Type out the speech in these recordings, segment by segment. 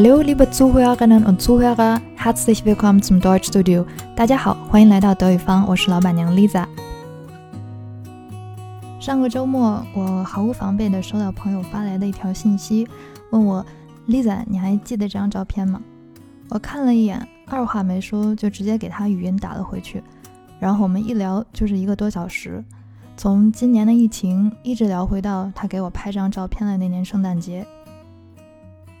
Hallo, liebe Zuhörerinnen und Zuhörer, herzlich willkommen zum Deutschstudio。大家好，欢迎来到德语方，我是老板娘 Lisa。上个周末，我毫无防备地收到朋友发来的一条信息，问我：“Lisa，你还记得这张照片吗？”我看了一眼，二话没说就直接给他语音打了回去。然后我们一聊就是一个多小时，从今年的疫情一直聊回到他给我拍张照片的那年圣诞节。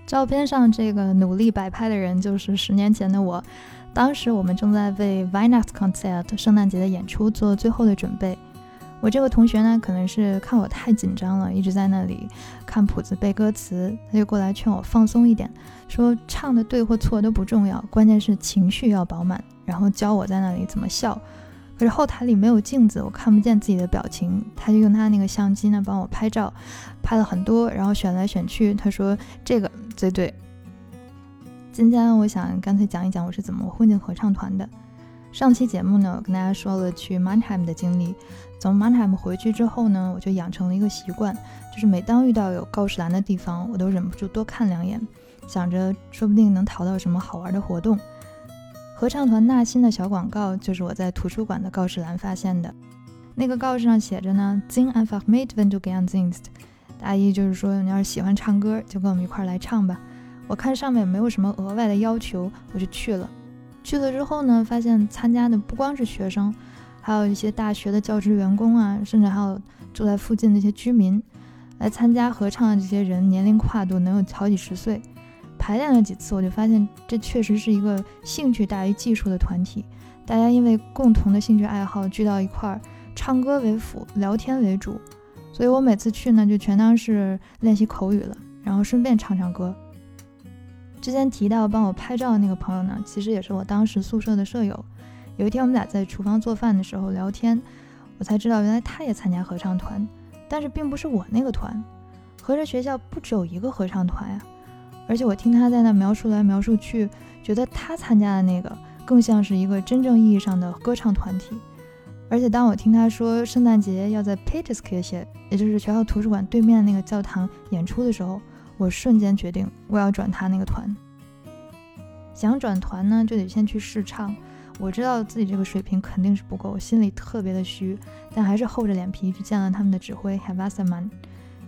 照片上这个努力摆拍的人就是十年前的我，当时我们正在为 Weihnachtskonzert 圣诞节的演出做最后的准备。我这个同学呢，可能是看我太紧张了，一直在那里看谱子背歌词，他就过来劝我放松一点，说唱的对或错都不重要，关键是情绪要饱满，然后教我在那里怎么笑。可是后台里没有镜子，我看不见自己的表情。他就用他那个相机呢帮我拍照，拍了很多，然后选来选去。他说这个最对。今天我想干脆讲一讲我是怎么混进合唱团的。上期节目呢，我跟大家说了去 Mannheim 的经历。从 Mannheim 回去之后呢，我就养成了一个习惯，就是每当遇到有告示栏的地方，我都忍不住多看两眼，想着说不定能淘到什么好玩的活动。合唱团纳新的小广告就是我在图书馆的告示栏发现的。那个告示上写着呢，Sing einfach mit, wenn du gern singst。大意就是说，你要是喜欢唱歌，就跟我们一块来唱吧。我看上面没有什么额外的要求，我就去了。去了之后呢，发现参加的不光是学生，还有一些大学的教职员工啊，甚至还有住在附近的一些居民。来参加合唱的这些人，年龄跨度能有好几十岁。排练了几次，我就发现这确实是一个兴趣大于技术的团体。大家因为共同的兴趣爱好聚到一块儿，唱歌为辅，聊天为主。所以我每次去呢，就全当是练习口语了，然后顺便唱唱歌。之前提到帮我拍照的那个朋友呢，其实也是我当时宿舍的舍友。有一天我们俩在厨房做饭的时候聊天，我才知道原来他也参加合唱团，但是并不是我那个团。合着学校不只有一个合唱团呀？而且我听他在那描述来描述去，觉得他参加的那个更像是一个真正意义上的歌唱团体。而且当我听他说圣诞节要在 Peterskirche，也就是学校图书馆对面那个教堂演出的时候，我瞬间决定我要转他那个团。想转团呢，就得先去试唱。我知道自己这个水平肯定是不够，心里特别的虚，但还是厚着脸皮去见了他们的指挥 h a v a s m a n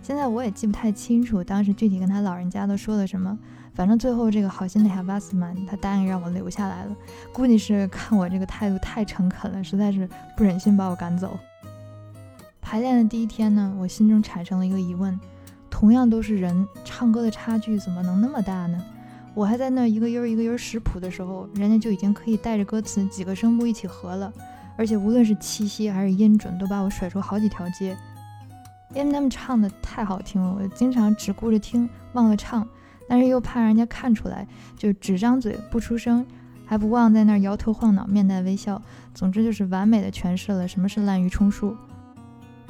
现在我也记不太清楚当时具体跟他老人家都说了什么，反正最后这个好心的哈巴斯曼他答应让我留下来了，估计是看我这个态度太诚恳了，实在是不忍心把我赶走。排练的第一天呢，我心中产生了一个疑问：同样都是人，唱歌的差距怎么能那么大呢？我还在那一个音儿一个音儿识谱的时候，人家就已经可以带着歌词几个声部一起合了，而且无论是气息还是音准，都把我甩出好几条街。因为他们唱的太好听了，我经常只顾着听，忘了唱，但是又怕人家看出来，就只张嘴不出声，还不忘在那儿摇头晃脑，面带微笑。总之就是完美的诠释了什么是滥竽充数。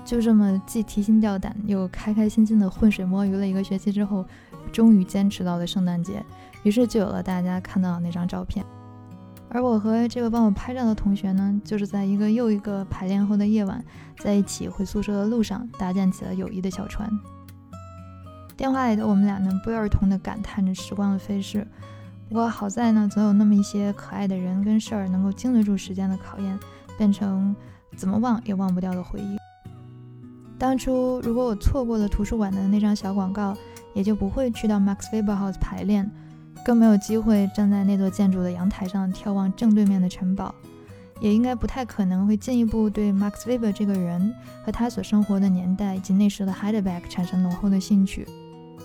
就这么既提心吊胆又开开心心的浑水摸鱼了一个学期之后，终于坚持到了圣诞节，于是就有了大家看到的那张照片。而我和这个帮我拍照的同学呢，就是在一个又一个排练后的夜晚，在一起回宿舍的路上，搭建起了友谊的小船。电话里的我们俩呢，不约而同地感叹着时光的飞逝。不过好在呢，总有那么一些可爱的人跟事儿，能够经得住时间的考验，变成怎么忘也忘不掉的回忆。当初如果我错过了图书馆的那张小广告，也就不会去到 Max Weber House 排练。更没有机会站在那座建筑的阳台上眺望正对面的城堡，也应该不太可能会进一步对 Max Weber 这个人和他所生活的年代以及那时的 Heidelberg 产生浓厚的兴趣。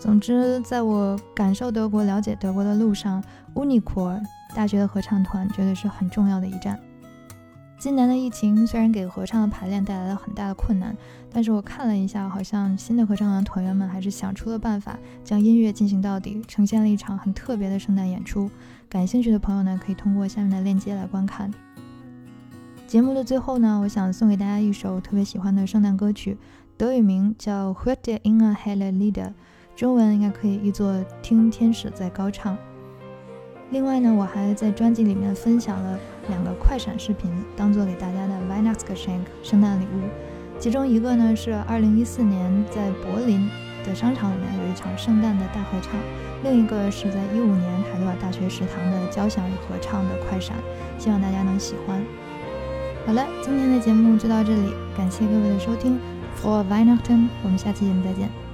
总之，在我感受德国、了解德国的路上，Unicor 大学的合唱团绝对是很重要的一站。今年的疫情虽然给合唱的排练带来了很大的困难，但是我看了一下，好像新的合唱团团员们还是想出了办法，将音乐进行到底，呈现了一场很特别的圣诞演出。感兴趣的朋友呢，可以通过下面的链接来观看。节目的最后呢，我想送给大家一首特别喜欢的圣诞歌曲，德语名叫《Hört in a helle Lieder》，中文应该可以译作《听天使在高唱》。另外呢，我还在专辑里面分享了两个快闪视频，当做给大家的 Weihnachtsgeschenk 圣诞礼物。其中一个呢是2014年在柏林的商场里面有一场圣诞的大合唱，另一个是在一五年海德堡大学食堂的交响与合唱的快闪，希望大家能喜欢。好了，今天的节目就到这里，感谢各位的收听，For Weihnachten，我们下期节目再见。